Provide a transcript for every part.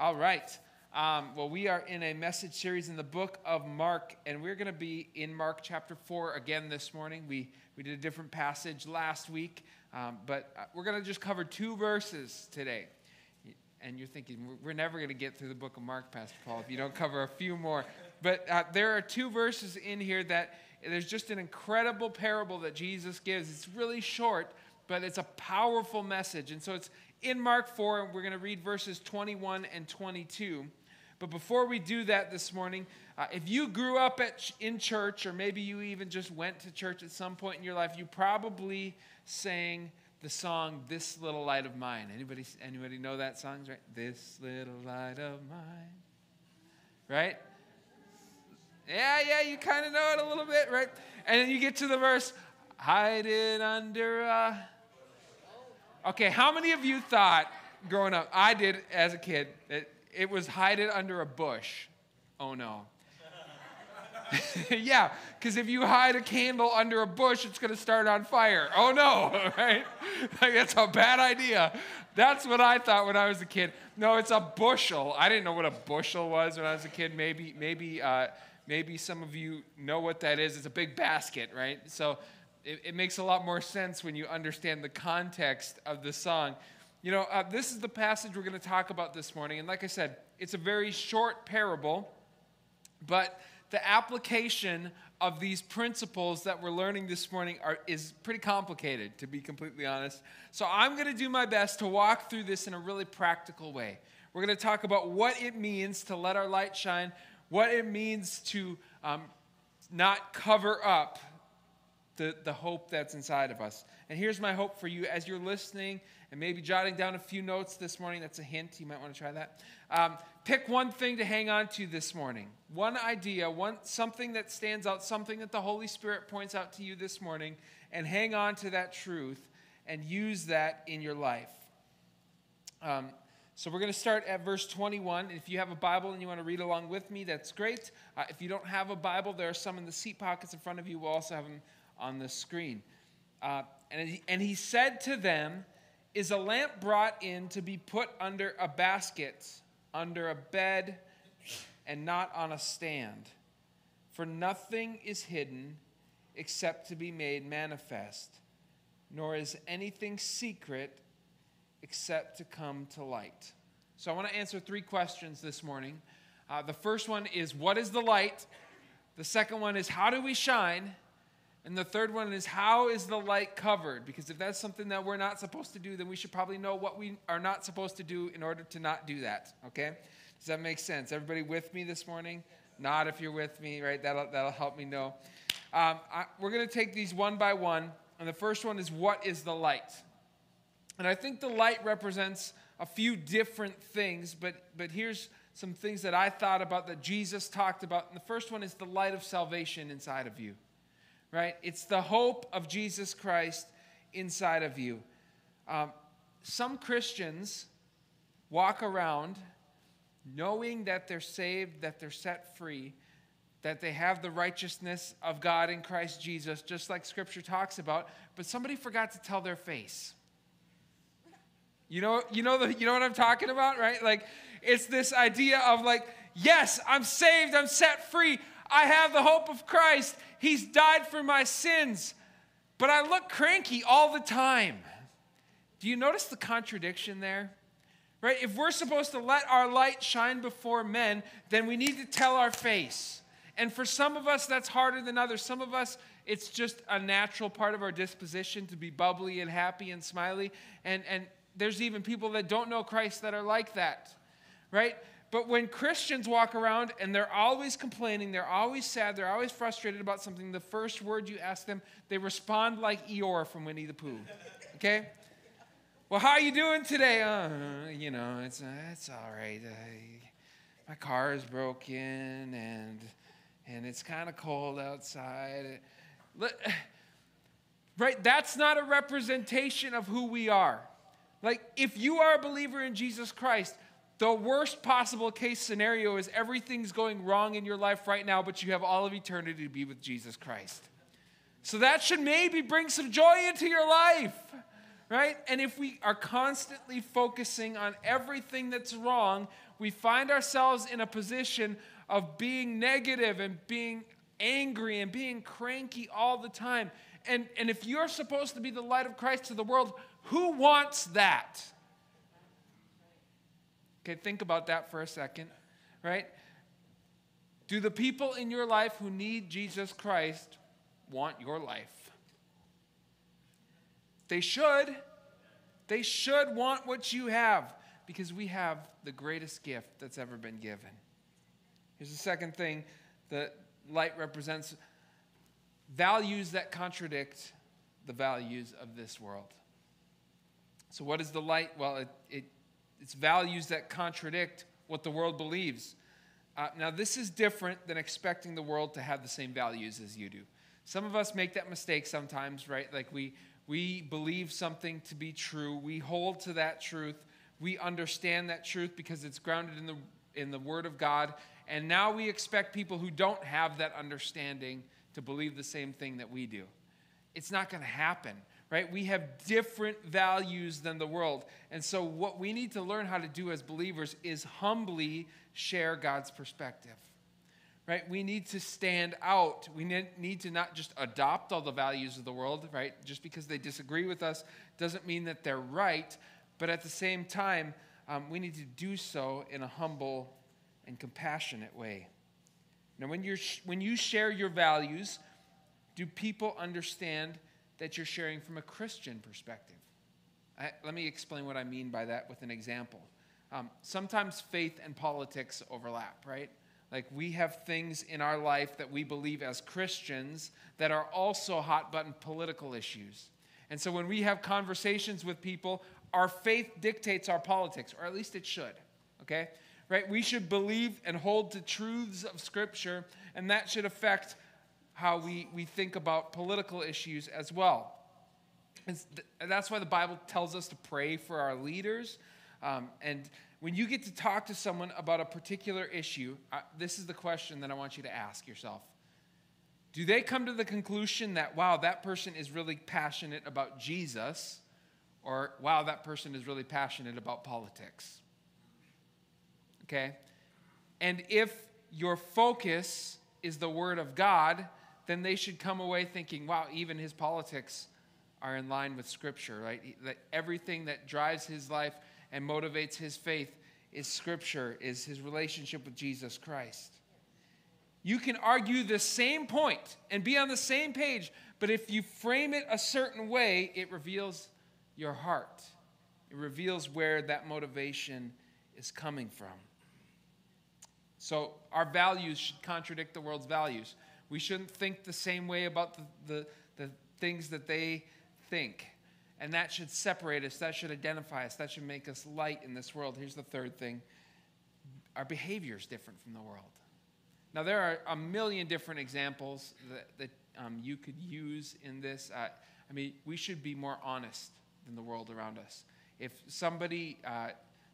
All right. Um, well, we are in a message series in the book of Mark, and we're going to be in Mark chapter 4 again this morning. We, we did a different passage last week, um, but uh, we're going to just cover two verses today. And you're thinking, we're never going to get through the book of Mark, Pastor Paul, if you don't cover a few more. But uh, there are two verses in here that there's just an incredible parable that Jesus gives. It's really short, but it's a powerful message. And so it's in Mark 4, and we're going to read verses 21 and 22. But before we do that this morning, uh, if you grew up at, in church, or maybe you even just went to church at some point in your life, you probably sang the song "This Little Light of Mine." Anybody, anybody know that song? Right? This little light of mine. Right? Yeah, yeah, you kind of know it a little bit, right? And then you get to the verse, hide it under a Okay, how many of you thought growing up, I did as a kid, that it was hide it under a bush? Oh no. yeah, because if you hide a candle under a bush, it's going to start on fire. Oh no, right? Like, that's a bad idea. That's what I thought when I was a kid. No, it's a bushel. I didn't know what a bushel was when I was a kid. Maybe, maybe, uh, maybe some of you know what that is. It's a big basket, right? So it, it makes a lot more sense when you understand the context of the song. You know, uh, this is the passage we're going to talk about this morning. And like I said, it's a very short parable, but the application of these principles that we're learning this morning are, is pretty complicated, to be completely honest. So I'm going to do my best to walk through this in a really practical way. We're going to talk about what it means to let our light shine, what it means to um, not cover up the, the hope that's inside of us. And here's my hope for you as you're listening and maybe jotting down a few notes this morning. That's a hint. You might want to try that. Um, pick one thing to hang on to this morning. One idea, one something that stands out, something that the Holy Spirit points out to you this morning, and hang on to that truth and use that in your life. Um, so we're going to start at verse 21. If you have a Bible and you want to read along with me, that's great. Uh, if you don't have a Bible, there are some in the seat pockets in front of you. We'll also have them on the screen. Uh, and, he, and he said to them, Is a lamp brought in to be put under a basket, under a bed, and not on a stand? For nothing is hidden except to be made manifest, nor is anything secret except to come to light. So I want to answer three questions this morning. Uh, the first one is, What is the light? The second one is, How do we shine? And the third one is how is the light covered? Because if that's something that we're not supposed to do, then we should probably know what we are not supposed to do in order to not do that. Okay? Does that make sense? Everybody with me this morning? Not if you're with me, right? That'll, that'll help me know. Um, I, we're going to take these one by one. And the first one is what is the light? And I think the light represents a few different things, but, but here's some things that I thought about that Jesus talked about. And the first one is the light of salvation inside of you right? It's the hope of Jesus Christ inside of you. Um, some Christians walk around knowing that they're saved, that they're set free, that they have the righteousness of God in Christ Jesus, just like Scripture talks about, but somebody forgot to tell their face. You know, you know, the, you know what I'm talking about, right? Like, it's this idea of like, yes, I'm saved, I'm set free, I have the hope of Christ, He's died for my sins, but I look cranky all the time. Do you notice the contradiction there? Right? If we're supposed to let our light shine before men, then we need to tell our face. And for some of us, that's harder than others. Some of us, it's just a natural part of our disposition to be bubbly and happy and smiley. And, and there's even people that don't know Christ that are like that, right? But when Christians walk around and they're always complaining, they're always sad, they're always frustrated about something, the first word you ask them, they respond like Eeyore from Winnie the Pooh. Okay? Well, how are you doing today? Uh, you know, it's, uh, it's all right. Uh, my car is broken and, and it's kind of cold outside. Right? That's not a representation of who we are. Like, if you are a believer in Jesus Christ, the worst possible case scenario is everything's going wrong in your life right now, but you have all of eternity to be with Jesus Christ. So that should maybe bring some joy into your life, right? And if we are constantly focusing on everything that's wrong, we find ourselves in a position of being negative and being angry and being cranky all the time. And, and if you're supposed to be the light of Christ to the world, who wants that? Okay, think about that for a second, right? Do the people in your life who need Jesus Christ want your life? They should. They should want what you have because we have the greatest gift that's ever been given. Here's the second thing the light represents values that contradict the values of this world. So, what is the light? Well, it, it, it's values that contradict what the world believes. Uh, now, this is different than expecting the world to have the same values as you do. Some of us make that mistake sometimes, right? Like we, we believe something to be true, we hold to that truth, we understand that truth because it's grounded in the, in the Word of God, and now we expect people who don't have that understanding to believe the same thing that we do. It's not going to happen, right? We have different values than the world. And so, what we need to learn how to do as believers is humbly share God's perspective, right? We need to stand out. We need to not just adopt all the values of the world, right? Just because they disagree with us doesn't mean that they're right. But at the same time, um, we need to do so in a humble and compassionate way. Now, when, you're, when you share your values, do people understand that you're sharing from a Christian perspective? I, let me explain what I mean by that with an example. Um, sometimes faith and politics overlap, right? Like we have things in our life that we believe as Christians that are also hot button political issues. And so when we have conversations with people, our faith dictates our politics, or at least it should, okay? right? We should believe and hold to truths of Scripture, and that should affect how we, we think about political issues as well. Th- that's why the Bible tells us to pray for our leaders. Um, and when you get to talk to someone about a particular issue, this is the question that I want you to ask yourself. Do they come to the conclusion that, wow, that person is really passionate about Jesus, or wow, that person is really passionate about politics? okay? And if your focus is the Word of God, then they should come away thinking, wow, even his politics are in line with Scripture, right? That everything that drives his life and motivates his faith is Scripture, is his relationship with Jesus Christ. You can argue the same point and be on the same page, but if you frame it a certain way, it reveals your heart. It reveals where that motivation is coming from. So our values should contradict the world's values. We shouldn't think the same way about the, the, the things that they think. And that should separate us. That should identify us. That should make us light in this world. Here's the third thing our behavior is different from the world. Now, there are a million different examples that, that um, you could use in this. Uh, I mean, we should be more honest than the world around us. If somebody uh,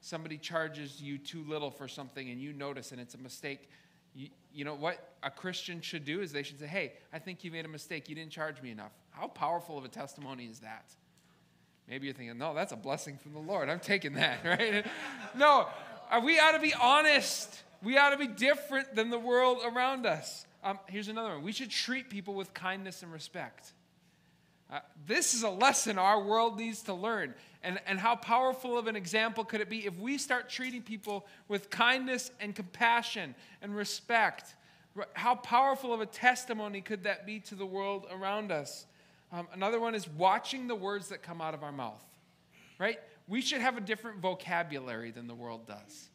somebody charges you too little for something and you notice and it's a mistake, you, you know what a Christian should do is they should say, Hey, I think you made a mistake. You didn't charge me enough. How powerful of a testimony is that? Maybe you're thinking, No, that's a blessing from the Lord. I'm taking that, right? no, uh, we ought to be honest. We ought to be different than the world around us. Um, here's another one. We should treat people with kindness and respect. Uh, this is a lesson our world needs to learn. And, and how powerful of an example could it be if we start treating people with kindness and compassion and respect? How powerful of a testimony could that be to the world around us? Um, another one is watching the words that come out of our mouth, right? We should have a different vocabulary than the world does.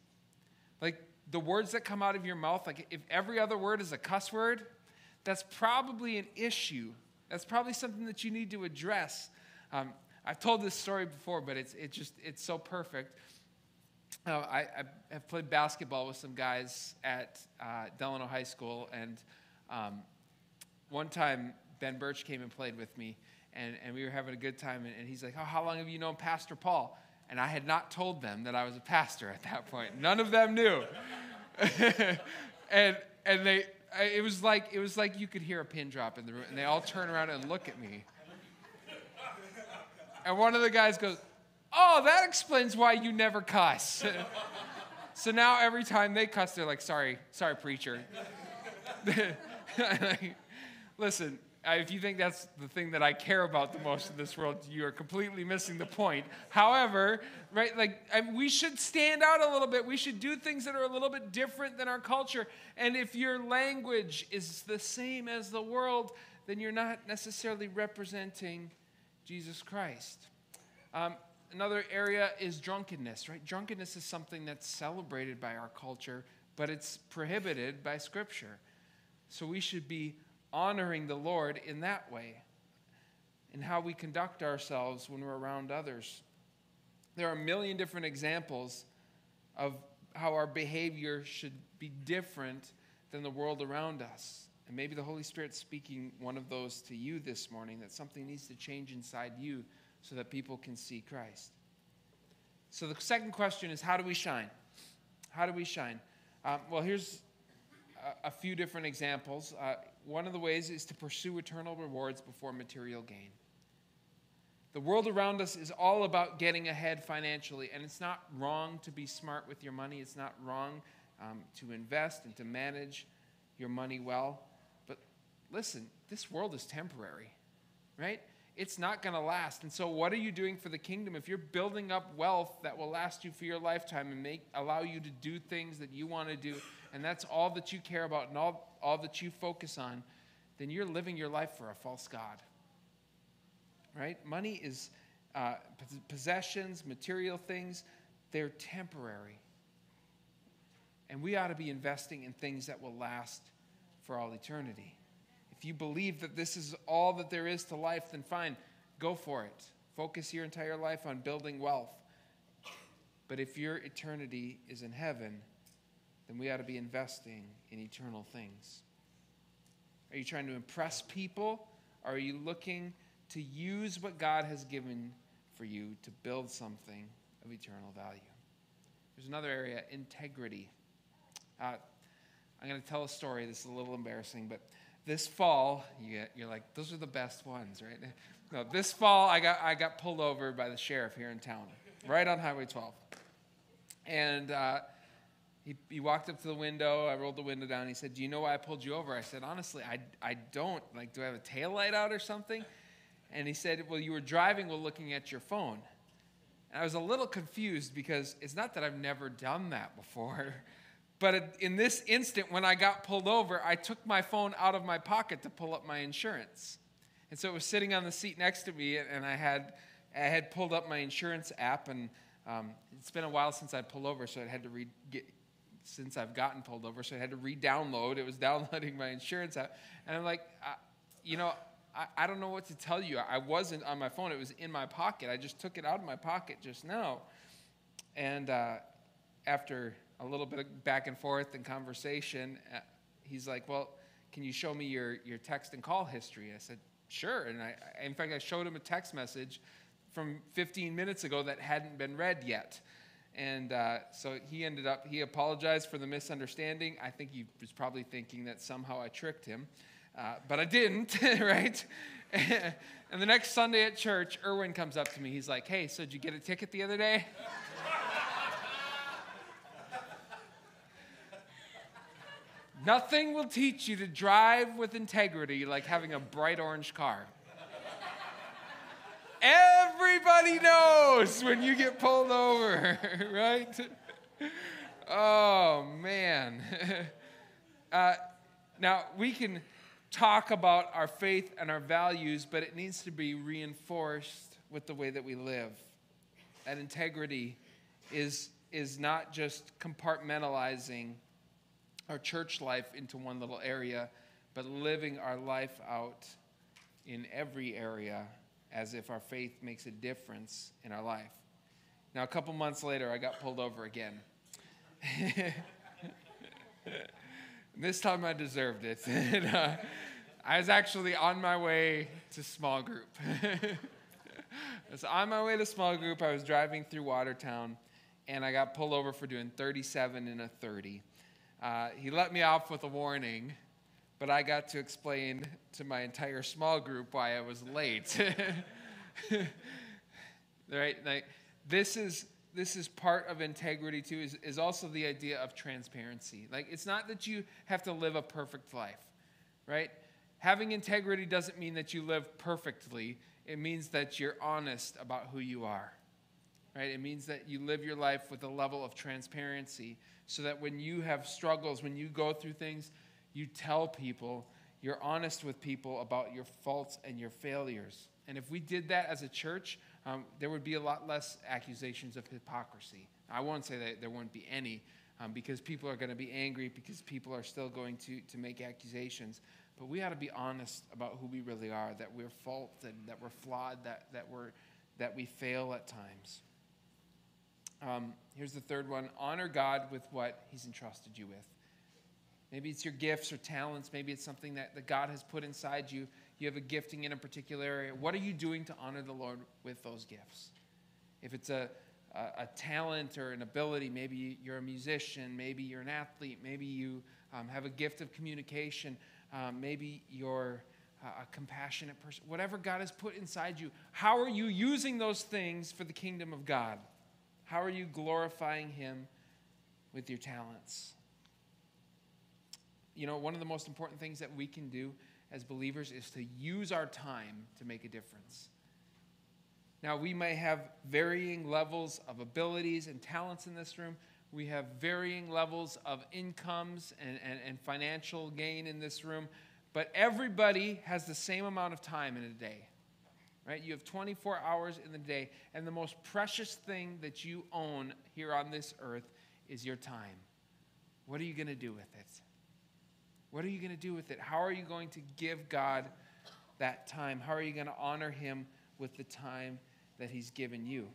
Like the words that come out of your mouth, like if every other word is a cuss word, that's probably an issue. That's probably something that you need to address. Um, I've told this story before, but it's, it just, it's so perfect. Uh, I, I, have played basketball with some guys at uh, Delano High School, and um, one time Ben Birch came and played with me, and, and we were having a good time, and, and he's like, oh, how long have you known Pastor Paul? And I had not told them that I was a pastor at that point. None of them knew. and, and they, it was like, it was like you could hear a pin drop in the room, and they all turn around and look at me. And one of the guys goes, Oh, that explains why you never cuss. so now every time they cuss, they're like, Sorry, sorry, preacher. Listen, if you think that's the thing that I care about the most in this world, you are completely missing the point. However, right, like I mean, we should stand out a little bit. We should do things that are a little bit different than our culture. And if your language is the same as the world, then you're not necessarily representing Jesus Christ. Um, another area is drunkenness, right? Drunkenness is something that's celebrated by our culture, but it's prohibited by Scripture. So we should be honoring the Lord in that way, in how we conduct ourselves when we're around others. There are a million different examples of how our behavior should be different than the world around us. And maybe the Holy Spirit's speaking one of those to you this morning that something needs to change inside you so that people can see Christ. So the second question is how do we shine? How do we shine? Um, well, here's a, a, few different examples. Uh, one of the ways is to pursue eternal rewards before material gain. The world around us is all about getting ahead financially, and it's not wrong to be smart with your money. It's not wrong um, to invest and to manage your money well. But listen, this world is temporary, right? It's not going to last. And so, what are you doing for the kingdom? If you're building up wealth that will last you for your lifetime and make, allow you to do things that you want to do, and that's all that you care about and all, all that you focus on, then you're living your life for a false God. Right? Money is uh, possessions, material things, they're temporary. And we ought to be investing in things that will last for all eternity. If you believe that this is all that there is to life, then fine, go for it. Focus your entire life on building wealth. But if your eternity is in heaven, then we ought to be investing in eternal things. Are you trying to impress people? Are you looking to use what God has given for you to build something of eternal value? There's another area integrity. Uh, I'm going to tell a story. This is a little embarrassing, but this fall, you get, you're like, those are the best ones, right? No, this fall, I got, I got pulled over by the sheriff here in town, right on Highway 12. And uh, he, he walked up to the window. I rolled the window down. He said, Do you know why I pulled you over? I said, Honestly, I, I don't. Like, do I have a tail light out or something? And he said, Well, you were driving while looking at your phone. And I was a little confused because it's not that I've never done that before. But in this instant, when I got pulled over, I took my phone out of my pocket to pull up my insurance. And so it was sitting on the seat next to me, and I had, I had pulled up my insurance app, and um, it's been a while since I pulled over, so I had to re- get, since I've gotten pulled over, so I had to re-download. It was downloading my insurance app, and I'm like, I, you know, I, I don't know what to tell you. I wasn't on my phone; it was in my pocket. I just took it out of my pocket just now, and uh, after a little bit of back and forth and conversation, uh, he's like, "Well, can you show me your your text and call history?" I said, "Sure." And I, in fact, I showed him a text message from 15 minutes ago that hadn't been read yet. And uh, so he ended up, he apologized for the misunderstanding. I think he was probably thinking that somehow I tricked him, uh, but I didn't, right? and the next Sunday at church, Erwin comes up to me. He's like, Hey, so did you get a ticket the other day? Nothing will teach you to drive with integrity like having a bright orange car. Everybody knows when you get pulled over, right? Oh, man. Uh, now, we can talk about our faith and our values, but it needs to be reinforced with the way that we live. That integrity is, is not just compartmentalizing our church life into one little area, but living our life out in every area as if our faith makes a difference in our life. Now, a couple months later, I got pulled over again. this time I deserved it. and, uh, I was actually on my way to small group. I was on my way to small group. I was driving through Watertown, and I got pulled over for doing 37 in a 30. Uh, he let me off with a warning but I got to explain to my entire small group why I was late. right? Like this is this is part of integrity too is, is also the idea of transparency like it's not that you have to live a perfect life right having integrity doesn't mean that you live perfectly it means that you're honest about who you are right it means that you live your life with a level of transparency so that when you have struggles when you go through things you tell people you're honest with people about your faults and your failures and if we did that as a church um, there would be a lot less accusations of hypocrisy. I won't say that there won't be any, um, because people are going to be angry, because people are still going to, to make accusations. But we ought to be honest about who we really are, that we're faulted, that we're flawed, that, that, we're, that we fail at times. Um, here's the third one honor God with what He's entrusted you with. Maybe it's your gifts or talents. Maybe it's something that, that God has put inside you you have a gifting in a particular area. What are you doing to honor the Lord with those gifts? If it's a, a, a talent or an ability, maybe you're a musician, maybe you're an athlete, maybe you um, have a gift of communication, um, maybe you're a compassionate person, whatever God has put inside you, how are you using those things for the kingdom of God? How are you glorifying Him with your talents? You know, one of the most important things that we can do as believers is to use our time to make a difference. Now, we may have varying levels of abilities and talents in this room. We have varying levels of incomes and, and, and financial gain in this room, but everybody has the same amount of time in a day. Right? You have 24 hours in the day, and the most precious thing that you own here on this earth is your time. What are you going to do with it? What are you going to do with it? How are you going to give God that time? How are you going to honor Him with the time that He's given you?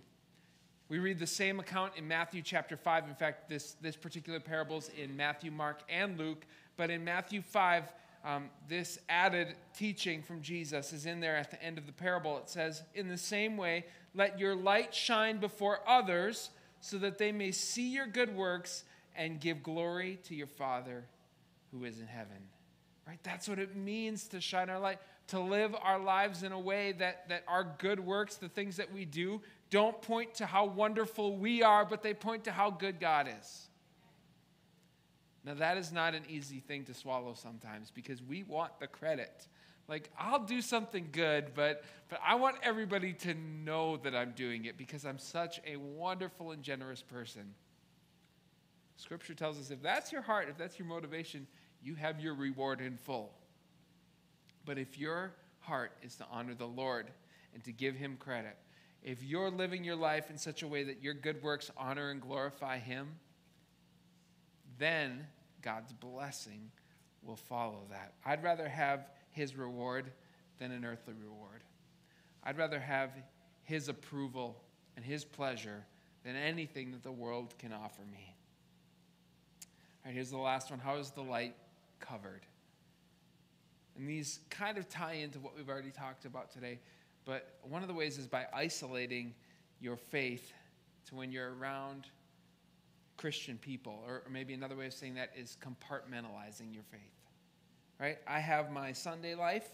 We read the same account in Matthew chapter 5. In fact, this, this particular parable is in Matthew, Mark, and Luke. But in Matthew 5, um, this added teaching from Jesus is in there at the end of the parable. It says, In the same way, let your light shine before others so that they may see your good works and give glory to your Father who is in heaven. Right? That's what it means to shine our light, to live our lives in a way that, that our good works, the things that we do, don't point to how wonderful we are, but they point to how good God is. Now, that is not an easy thing to swallow sometimes because we want the credit. Like, I'll do something good, but, but I want everybody to know that I'm doing it because I'm such a wonderful and generous person. Scripture tells us if that's your heart, if that's your motivation, you have your reward in full. But if your heart is to honor the Lord and to give Him credit, if you're living your life in such a way that your good works honor and glorify Him, then God's blessing will follow that. I'd rather have His reward than an earthly reward. I'd rather have His approval and His pleasure than anything that the world can offer me. Here's the last one. How is the light covered. And these kind of tie into what we've already talked about today. But one of the ways is by isolating your faith to when you're around Christian people. Or, maybe another way of saying that is compartmentalizing your faith. Right? I have my Sunday life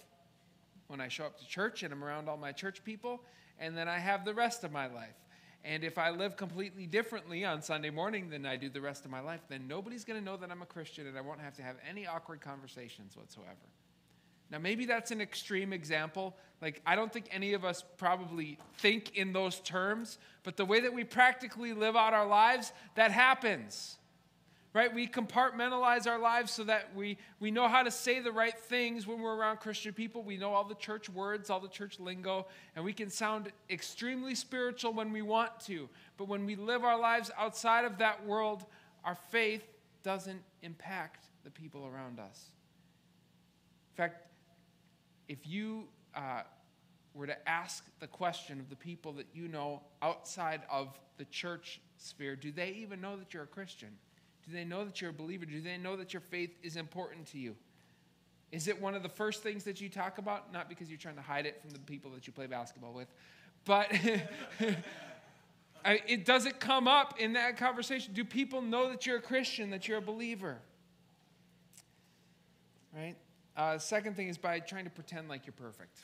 when I show up to church and I'm around all my church people. And then I have the rest of my life. And if I live completely differently on Sunday morning than I do the rest of my life, then nobody's going to know that I'm a Christian and I won't have to have any awkward conversations whatsoever. Now, maybe that's an extreme example. Like, I don't think any of us probably think in those terms, but the way that we practically live out our lives, that happens right? We compartmentalize our lives so that we, we know how to say the right things when we're around Christian people. We know all the church words, all the church lingo, and we can sound extremely spiritual when we want to. But when we live our lives outside of that world, our faith doesn't impact the people around us. In fact, if you uh, were to ask the question of the people that you know outside of the church sphere, do they even know that you're a Christian? Do they know that you're a believer? Do they know that your faith is important to you? Is it one of the first things that you talk about? Not because you're trying to hide it from the people that you play basketball with, but it doesn't come up in that conversation. Do people know that you're a Christian, that you're a believer? Right? Uh, second thing is by trying to pretend like you're perfect.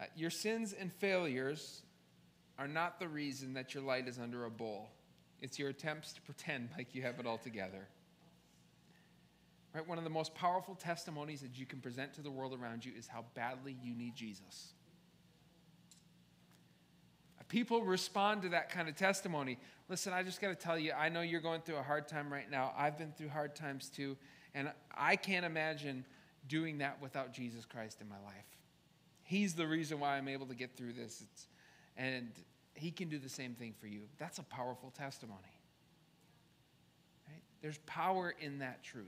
Uh, your sins and failures are not the reason that your light is under a bowl. It's your attempts to pretend like you have it all together. Right? One of the most powerful testimonies that you can present to the world around you is how badly you need Jesus. People respond to that kind of testimony. Listen, I just got to tell you, I know you're going through a hard time right now. I've been through hard times too. And I can't imagine doing that without Jesus Christ in my life. He's the reason why I'm able to get through this. It's, and He can do the same thing for you. That's a powerful testimony. Right? There's power in that truth.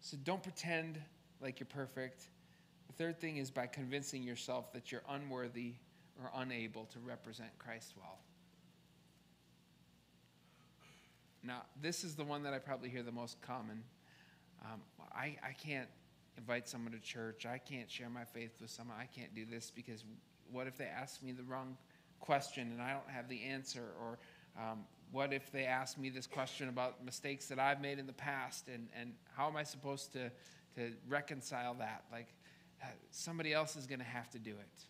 So don't pretend like you're perfect. The third thing is by convincing yourself that you're unworthy or unable to represent Christ well. Now, this is the one that I probably hear the most common. Um, I, I can't invite someone to church. I can't share my faith with someone. I can't do this because what if they ask me the wrong question and I don't have the answer? Or um, what if they ask me this question about mistakes that I've made in the past? And, and how am I supposed to, to reconcile that? Like, uh, somebody else is going to have to do it.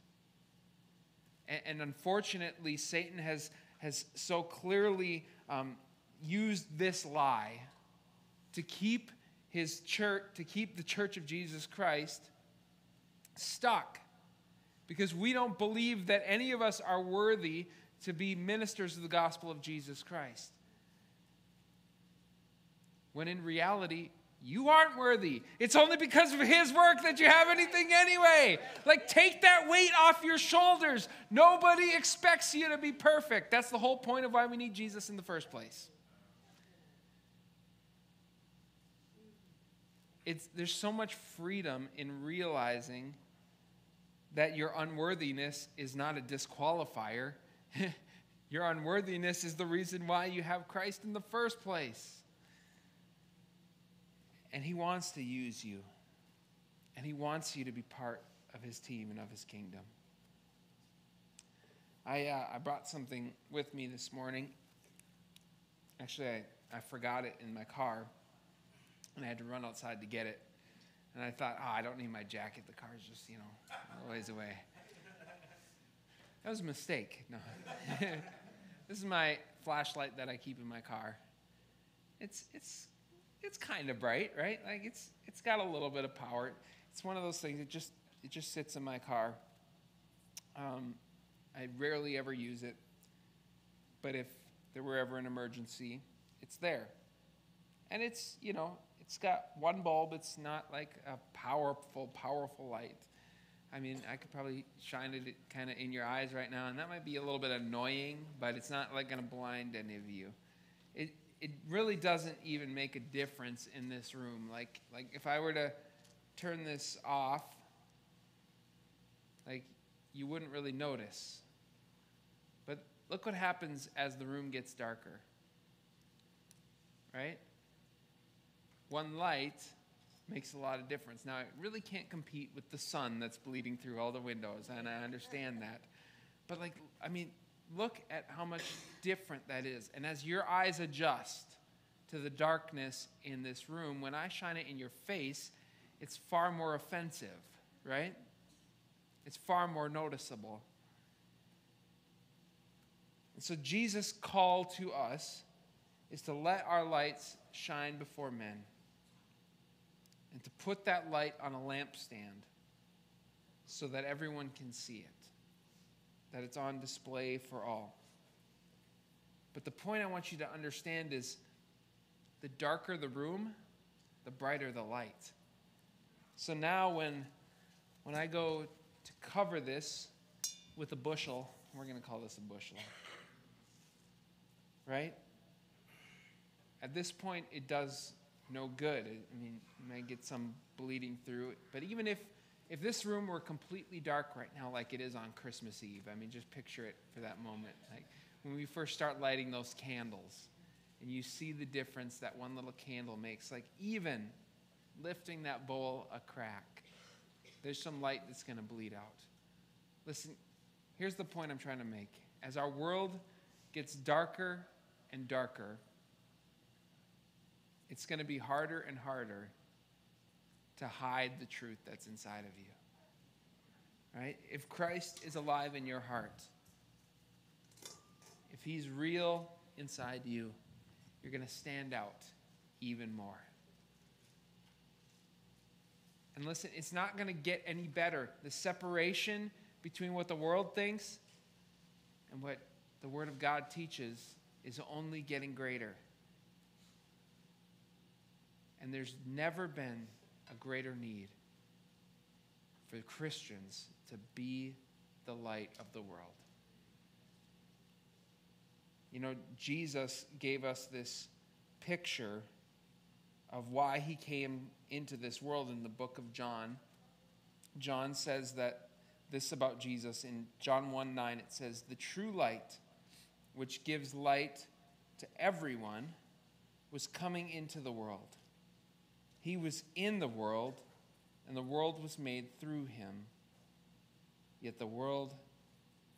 And, and, unfortunately, Satan has, has so clearly um, used this lie to keep his church, to keep the church of Jesus Christ stuck. Because we don't believe that any of us are worthy to be ministers of the gospel of Jesus Christ. When in reality, you aren't worthy. It's only because of His work that you have anything anyway. Like, take that weight off your shoulders. Nobody expects you to be perfect. That's the whole point of why we need Jesus in the first place. It's, there's so much freedom in realizing that your unworthiness is not a disqualifier. your unworthiness is the reason why you have Christ in the first place. And He wants to use you. And He wants you to be part of His team and of His kingdom. I, uh, I brought something with me this morning. Actually, I, I forgot it in my car, and I had to run outside to get it. And I thought, oh, I don't need my jacket. The car's just, you know, a ways away. That was a mistake. No. this is my flashlight that I keep in my car. It's, it's it's kind of bright, right? Like it's it's got a little bit of power. It's one of those things. It just it just sits in my car. Um, I rarely ever use it, but if there were ever an emergency, it's there. And it's you know it's got one bulb. It's not like a powerful powerful light. I mean, I could probably shine it kind of in your eyes right now, and that might be a little bit annoying, but it's not like going to blind any of you. It, it really doesn't even make a difference in this room. Like, like if I were to turn this off, like you wouldn't really notice. But look what happens as the room gets darker. Right? One light makes a lot of difference. Now, it really can't compete with the sun that's bleeding through all the windows, and I understand that. But, like, I mean, look at how much different that is. And as your eyes adjust to the darkness in this room, when I shine it in your face, it's far more offensive, right? It's far more noticeable. And so Jesus' call to us is to let our lights shine before men and to put that light on a lampstand so that everyone can see it that it's on display for all. But the point I want you to understand is the darker the room, the brighter the light. So now when when I go to cover this with a bushel, we're going to call this a bushel. Right? At this point it does no good. I mean, you may get some bleeding through it, but even if if this room were completely dark right now, like it is on Christmas Eve, I mean, just picture it for that moment. Like when we first start lighting those candles, and you see the difference that one little candle makes, like even lifting that bowl a crack, there's some light that's going to bleed out. Listen, here's the point I'm trying to make. As our world gets darker and darker, it's going to be harder and harder to hide the truth that's inside of you. Right? If Christ is alive in your heart, if he's real inside you, you're going to stand out even more. And listen, it's not going to get any better. The separation between what the world thinks and what the Word of God teaches is only getting greater. And there's never been a greater need for Christians to be the light of the world. You know, Jesus gave us this picture of why he came into this world in the book of John. John says that this about Jesus in John 1 9, it says, The true light, which gives light to everyone, was coming into the world. He was in the world, and the world was made through him, yet the world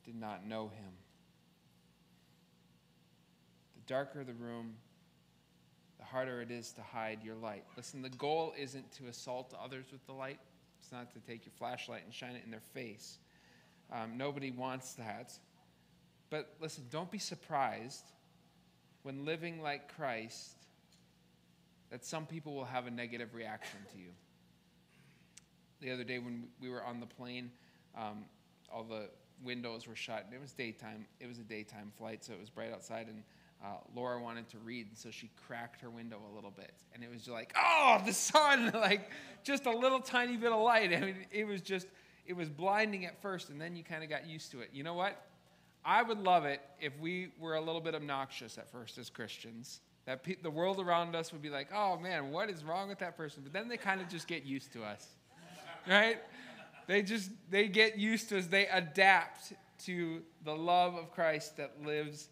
did not know him. The darker the room, the harder it is to hide your light. Listen, the goal isn't to assault others with the light, it's not to take your flashlight and shine it in their face. Um, nobody wants that. But listen, don't be surprised when living like Christ that some people will have a negative reaction to you. The other day when we were on the plane, um, all the windows were shut. and It was daytime. It was a daytime flight, so it was bright outside, and uh, Laura wanted to read, and so she cracked her window a little bit, and it was just like, oh, the sun, like just a little tiny bit of light. I mean, it was just, it was blinding at first, and then you kind of got used to it. You know what? I would love it if we were a little bit obnoxious at first as Christians. That pe- the world around us would be like, oh man, what is wrong with that person? But then they kind of just get used to us, right? They just they get used to us. They adapt to the love of Christ that lives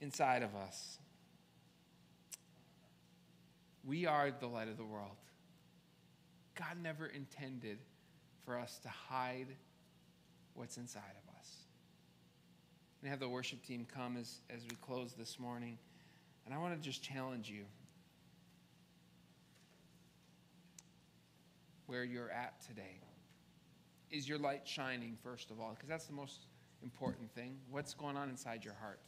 inside of us. We are the light of the world. God never intended for us to hide what's inside of us. And have the worship team come as, as we close this morning. And I want to just challenge you where you're at today. Is your light shining, first of all? Because that's the most important thing. What's going on inside your heart?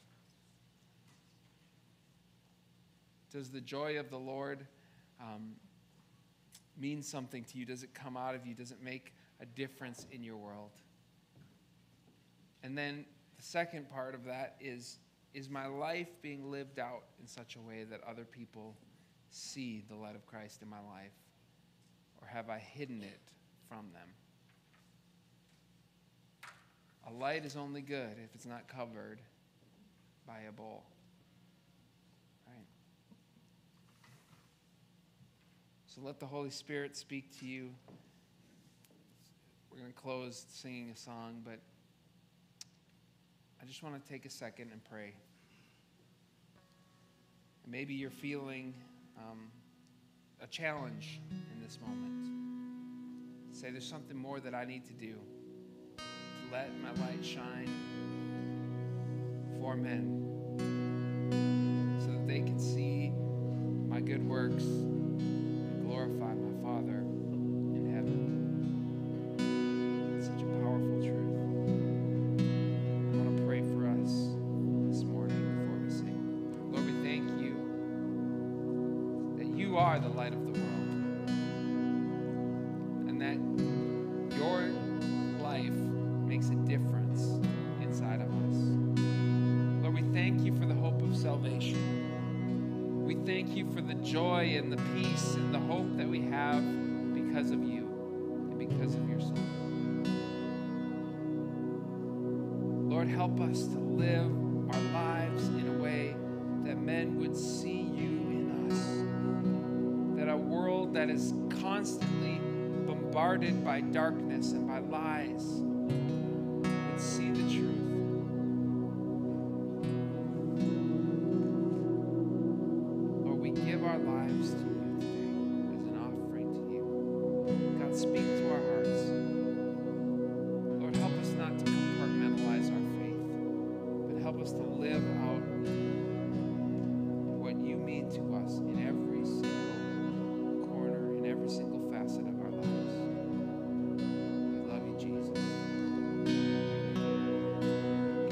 Does the joy of the Lord um, mean something to you? Does it come out of you? Does it make a difference in your world? And then the second part of that is is my life being lived out in such a way that other people see the light of Christ in my life? Or have I hidden it from them? A light is only good if it's not covered by a bowl. Right? So let the Holy Spirit speak to you. We're going to close singing a song, but I just want to take a second and pray. Maybe you're feeling um, a challenge in this moment. Say, there's something more that I need to do to let my light shine for men so that they can see my good works We thank you for the joy and the peace and the hope that we have because of you and because of your Son. Lord, help us to live our lives in a way that men would see you in us. That a world that is constantly bombarded by darkness and by lies